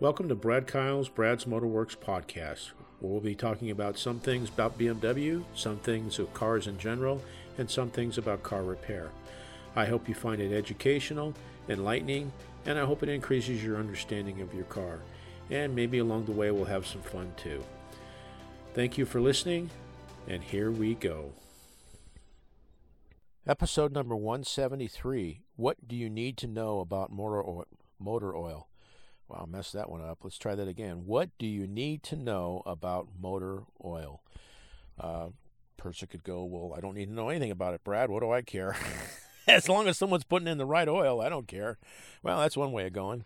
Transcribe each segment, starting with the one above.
Welcome to Brad Kyle's Brad's Motorworks podcast, where we'll be talking about some things about BMW, some things of cars in general, and some things about car repair. I hope you find it educational, enlightening, and I hope it increases your understanding of your car. And maybe along the way we'll have some fun too. Thank you for listening, and here we go. Episode number 173 What do you need to know about motor oil? Motor oil? Wow, messed that one up. Let's try that again. What do you need to know about motor oil? Uh, person could go, Well, I don't need to know anything about it, Brad. What do I care? as long as someone's putting in the right oil, I don't care. Well, that's one way of going.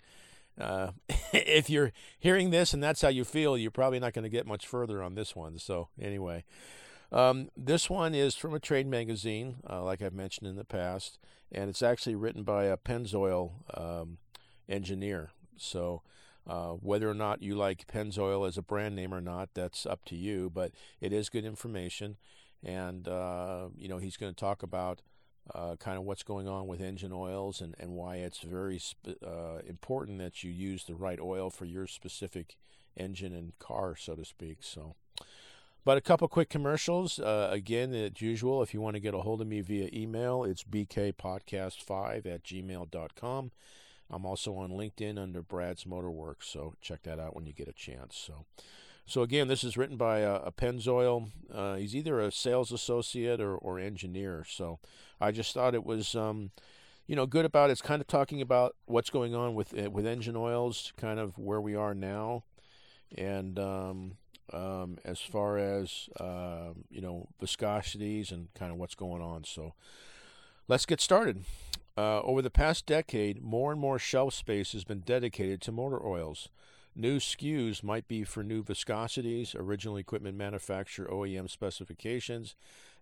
Uh, if you're hearing this and that's how you feel, you're probably not going to get much further on this one. So, anyway, um, this one is from a trade magazine, uh, like I've mentioned in the past, and it's actually written by a Pennzoil um, engineer. So, uh, whether or not you like Pennzoil as a brand name or not, that's up to you. But it is good information, and uh, you know he's going to talk about uh, kind of what's going on with engine oils and and why it's very sp- uh, important that you use the right oil for your specific engine and car, so to speak. So. But a couple quick commercials. Uh, again, as usual, if you want to get a hold of me via email, it's bkpodcast5 at gmail.com. I'm also on LinkedIn under Brad's Motorworks, so check that out when you get a chance. So, so again, this is written by a, a Pennzoil. Uh, he's either a sales associate or, or engineer. So, I just thought it was, um, you know, good about it. it's kind of talking about what's going on with uh, with engine oils, kind of where we are now, and um, um, as far as uh, you know viscosities and kind of what's going on. So, let's get started. Uh, over the past decade, more and more shelf space has been dedicated to motor oils. New SKUs might be for new viscosities, original equipment manufacturer OEM specifications,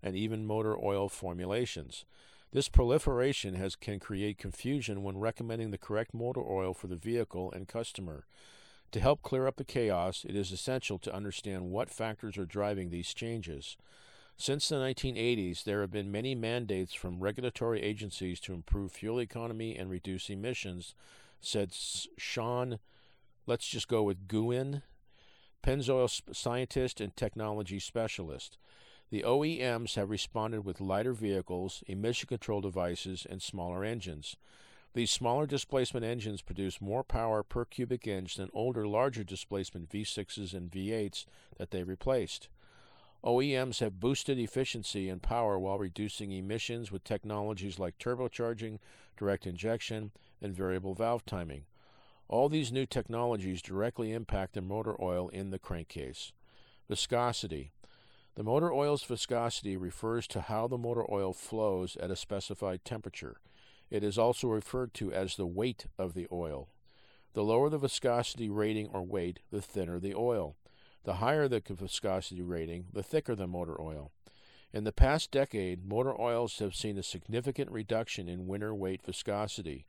and even motor oil formulations. This proliferation has, can create confusion when recommending the correct motor oil for the vehicle and customer. To help clear up the chaos, it is essential to understand what factors are driving these changes. Since the 1980s, there have been many mandates from regulatory agencies to improve fuel economy and reduce emissions, said Sean, let's just go with Guin, Pennzoil scientist and technology specialist. The OEMs have responded with lighter vehicles, emission control devices, and smaller engines. These smaller displacement engines produce more power per cubic inch than older, larger displacement V6s and V8s that they replaced. OEMs have boosted efficiency and power while reducing emissions with technologies like turbocharging, direct injection, and variable valve timing. All these new technologies directly impact the motor oil in the crankcase. Viscosity. The motor oil's viscosity refers to how the motor oil flows at a specified temperature. It is also referred to as the weight of the oil. The lower the viscosity rating or weight, the thinner the oil. The higher the viscosity rating, the thicker the motor oil. In the past decade, motor oils have seen a significant reduction in winter weight viscosity.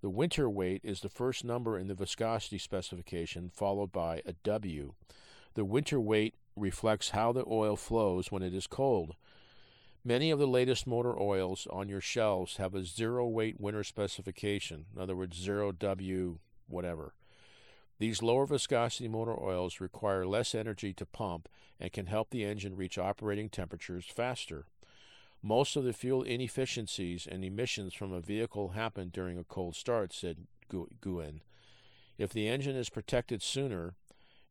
The winter weight is the first number in the viscosity specification, followed by a W. The winter weight reflects how the oil flows when it is cold. Many of the latest motor oils on your shelves have a zero weight winter specification, in other words, zero W, whatever. These lower viscosity motor oils require less energy to pump and can help the engine reach operating temperatures faster. Most of the fuel inefficiencies and emissions from a vehicle happen during a cold start, said Guin. If the engine is protected sooner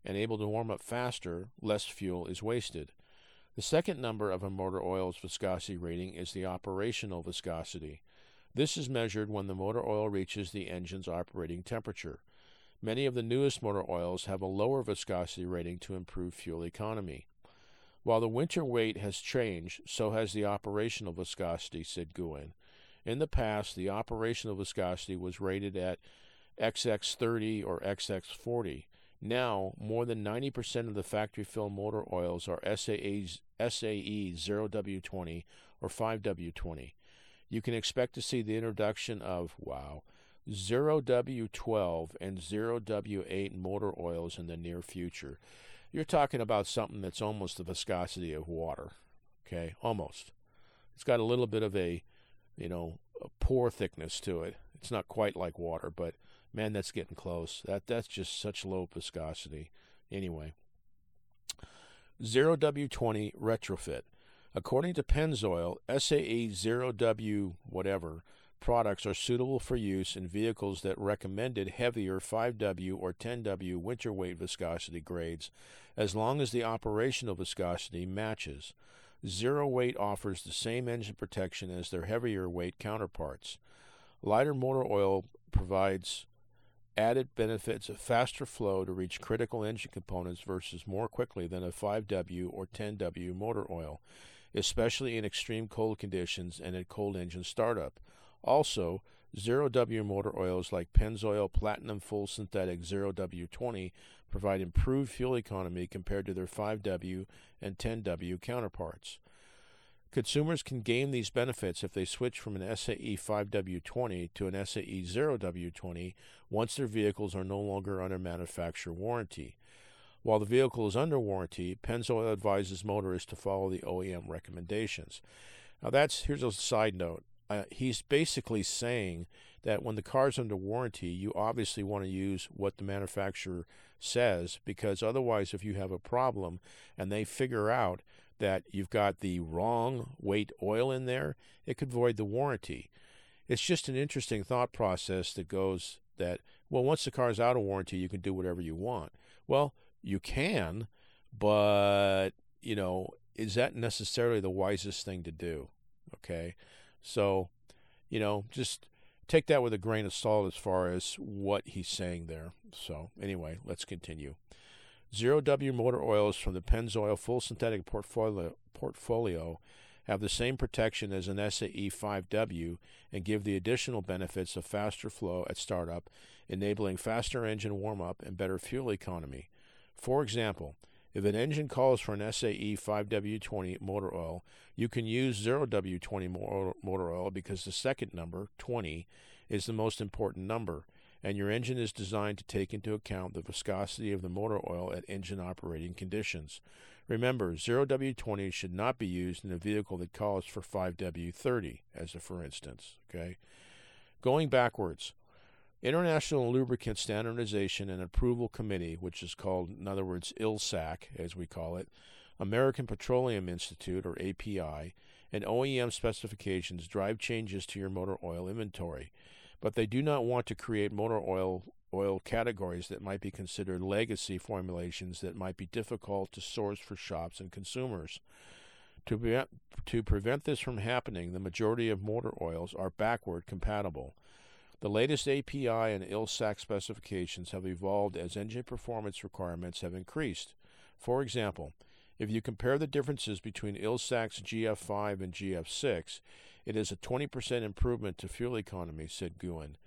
and able to warm up faster, less fuel is wasted. The second number of a motor oil's viscosity rating is the operational viscosity. This is measured when the motor oil reaches the engine's operating temperature. Many of the newest motor oils have a lower viscosity rating to improve fuel economy. While the winter weight has changed, so has the operational viscosity, said Guin. In the past, the operational viscosity was rated at XX30 or XX40. Now, more than 90% of the factory fill motor oils are SAE, SAE 0W20 or 5W20. You can expect to see the introduction of, wow, 0W12 and 0W8 motor oils in the near future. You're talking about something that's almost the viscosity of water. Okay, almost. It's got a little bit of a, you know, a pore thickness to it. it's not quite like water, but man, that's getting close. That that's just such low viscosity. Anyway, zero W20 retrofit. According to Pennzoil, SAE 0W whatever products are suitable for use in vehicles that recommended heavier 5W or 10W winter weight viscosity grades as long as the operational viscosity matches. Zero weight offers the same engine protection as their heavier weight counterparts. Lighter motor oil provides added benefits of faster flow to reach critical engine components versus more quickly than a 5W or 10W motor oil especially in extreme cold conditions and at cold engine startup. Also, 0W motor oils like Pennzoil Platinum Full Synthetic 0W20 provide improved fuel economy compared to their 5W and 10W counterparts. Consumers can gain these benefits if they switch from an SAE 5W20 to an SAE 0W20 once their vehicles are no longer under manufacturer warranty. While the vehicle is under warranty, Pennzoil advises motorists to follow the OEM recommendations. Now, that's here's a side note. Uh, he's basically saying that when the car's under warranty, you obviously want to use what the manufacturer says because otherwise, if you have a problem and they figure out that you've got the wrong weight oil in there, it could void the warranty. It's just an interesting thought process that goes that, well, once the car's out of warranty, you can do whatever you want. Well, you can, but you know, is that necessarily the wisest thing to do? Okay, so you know, just take that with a grain of salt as far as what he's saying there. So anyway, let's continue. Zero W motor oils from the Pennzoil full synthetic portfolio portfolio have the same protection as an SAE 5W and give the additional benefits of faster flow at startup, enabling faster engine warm up and better fuel economy. For example, if an engine calls for an SAE 5W20 motor oil, you can use 0W20 motor oil because the second number, 20, is the most important number, and your engine is designed to take into account the viscosity of the motor oil at engine operating conditions. Remember, 0W20 should not be used in a vehicle that calls for 5W30, as a for instance. Okay? Going backwards, International Lubricant Standardization and Approval Committee, which is called, in other words, ILSAC, as we call it, American Petroleum Institute, or API, and OEM specifications drive changes to your motor oil inventory, but they do not want to create motor oil oil categories that might be considered legacy formulations that might be difficult to source for shops and consumers. To, pre- to prevent this from happening, the majority of motor oils are backward compatible. The latest API and ILSAC specifications have evolved as engine performance requirements have increased. For example, if you compare the differences between ILSAC's GF5 and GF6, it is a 20% improvement to fuel economy, said Guin.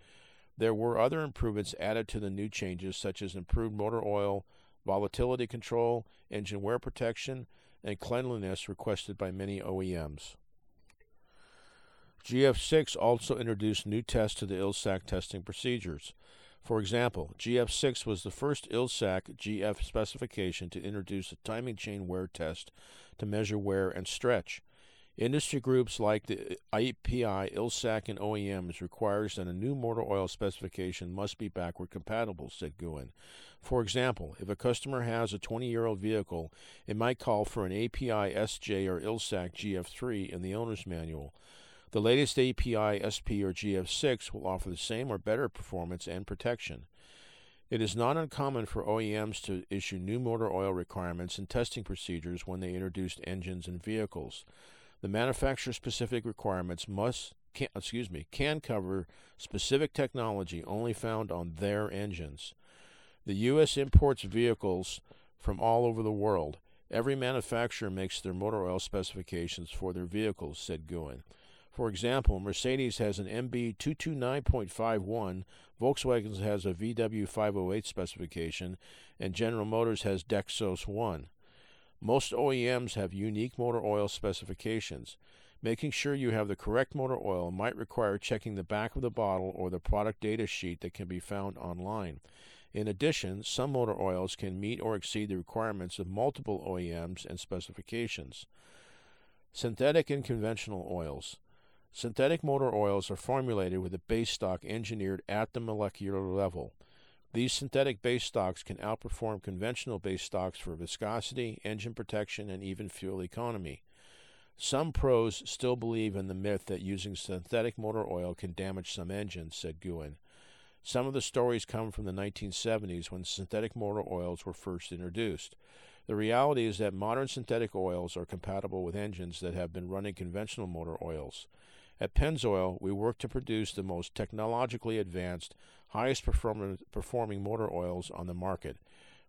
There were other improvements added to the new changes, such as improved motor oil, volatility control, engine wear protection, and cleanliness requested by many OEMs. GF6 also introduced new tests to the ILSAC testing procedures. For example, GF6 was the first ILSAC GF specification to introduce a timing chain wear test to measure wear and stretch. Industry groups like the API, ILSAC, and OEMs requires that a new motor oil specification must be backward compatible, said Guin. For example, if a customer has a 20-year-old vehicle, it might call for an API SJ or ILSAC GF3 in the owner's manual. The latest API, SP, or GF6 will offer the same or better performance and protection. It is not uncommon for OEMs to issue new motor oil requirements and testing procedures when they introduce engines and vehicles. The manufacturer specific requirements must can, excuse me, can cover specific technology only found on their engines. The US imports vehicles from all over the world. Every manufacturer makes their motor oil specifications for their vehicles, said Guin. For example, Mercedes has an MB 229.51, Volkswagen has a VW 508 specification, and General Motors has Dexos 1. Most OEMs have unique motor oil specifications. Making sure you have the correct motor oil might require checking the back of the bottle or the product data sheet that can be found online. In addition, some motor oils can meet or exceed the requirements of multiple OEMs and specifications. Synthetic and conventional oils. Synthetic motor oils are formulated with a base stock engineered at the molecular level. These synthetic base stocks can outperform conventional base stocks for viscosity, engine protection, and even fuel economy. Some pros still believe in the myth that using synthetic motor oil can damage some engines, said Guin. Some of the stories come from the 1970s when synthetic motor oils were first introduced. The reality is that modern synthetic oils are compatible with engines that have been running conventional motor oils. At Pennzoil, we work to produce the most technologically advanced, highest performing motor oils on the market.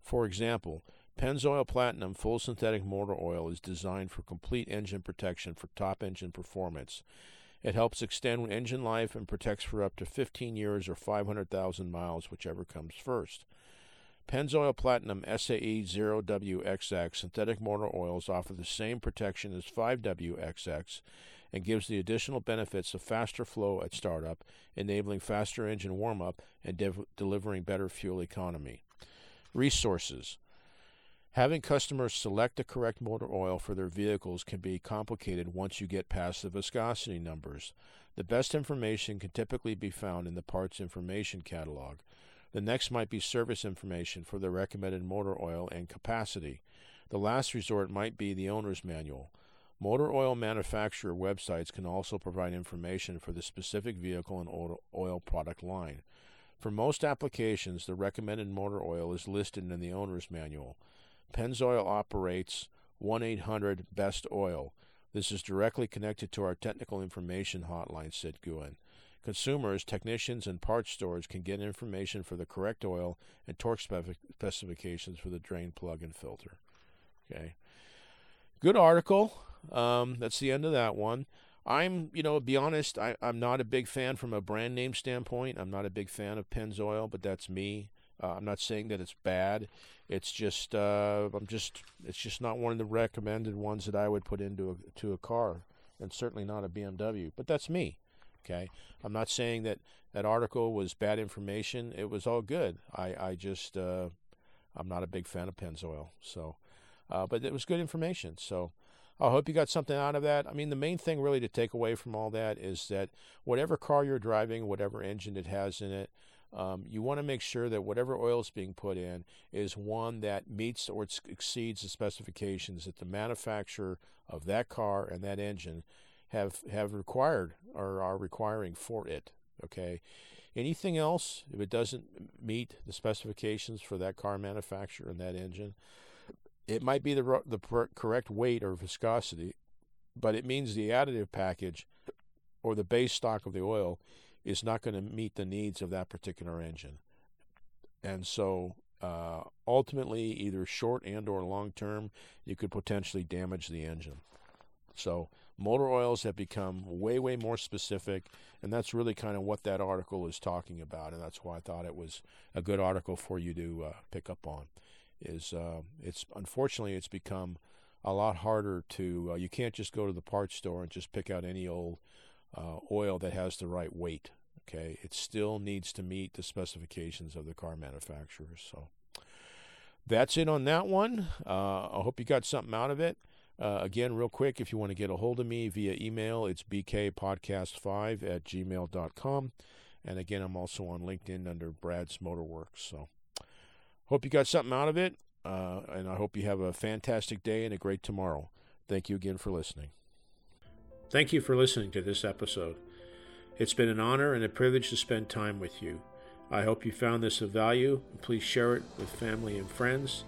For example, Pennzoil Platinum full synthetic motor oil is designed for complete engine protection for top engine performance. It helps extend engine life and protects for up to 15 years or 500,000 miles, whichever comes first. Pennzoil Platinum SAE 0WXX synthetic motor oils offer the same protection as 5WXX and gives the additional benefits of faster flow at startup, enabling faster engine warm-up and de- delivering better fuel economy. Resources Having customers select the correct motor oil for their vehicles can be complicated once you get past the viscosity numbers. The best information can typically be found in the parts information catalog. The next might be service information for the recommended motor oil and capacity. The last resort might be the owner's manual. Motor oil manufacturer websites can also provide information for the specific vehicle and oil product line. For most applications, the recommended motor oil is listed in the owner's manual. Pennzoil operates 1 800 Best Oil. This is directly connected to our technical information hotline, said Guin. Consumers, technicians, and parts stores can get information for the correct oil and torque specifications for the drain plug and filter. Okay. Good article. Um, that's the end of that one. I'm, you know, be honest, I, I'm not a big fan from a brand name standpoint. I'm not a big fan of Pennzoil, but that's me. Uh, I'm not saying that it's bad. It's just uh, I'm just it's just not one of the recommended ones that I would put into a to a car, and certainly not a BMW. But that's me. Okay, I'm not saying that that article was bad information. It was all good. I I just uh, I'm not a big fan of Pennzoil. So, uh, but it was good information. So. I hope you got something out of that. I mean, the main thing really to take away from all that is that whatever car you're driving, whatever engine it has in it, um, you want to make sure that whatever oil is being put in is one that meets or exceeds the specifications that the manufacturer of that car and that engine have have required or are requiring for it. Okay. Anything else, if it doesn't meet the specifications for that car manufacturer and that engine, it might be the the correct weight or viscosity, but it means the additive package or the base stock of the oil is not going to meet the needs of that particular engine. And so uh, ultimately, either short and or long term, you could potentially damage the engine. So motor oils have become way, way more specific, and that's really kind of what that article is talking about, and that's why I thought it was a good article for you to uh, pick up on. Is uh, it's unfortunately it's become a lot harder to uh, you can't just go to the parts store and just pick out any old uh, oil that has the right weight. Okay, it still needs to meet the specifications of the car manufacturers. So that's it on that one. Uh, I hope you got something out of it. Uh, again, real quick, if you want to get a hold of me via email, it's bkpodcast5 at gmail.com. And again, I'm also on LinkedIn under Brad's Motorworks. So hope you got something out of it. Uh, and I hope you have a fantastic day and a great tomorrow. Thank you again for listening. Thank you for listening to this episode. It's been an honor and a privilege to spend time with you. I hope you found this of value. Please share it with family and friends.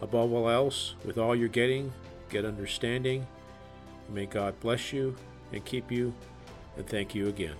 Above all else, with all you're getting, get understanding. May God bless you and keep you, and thank you again.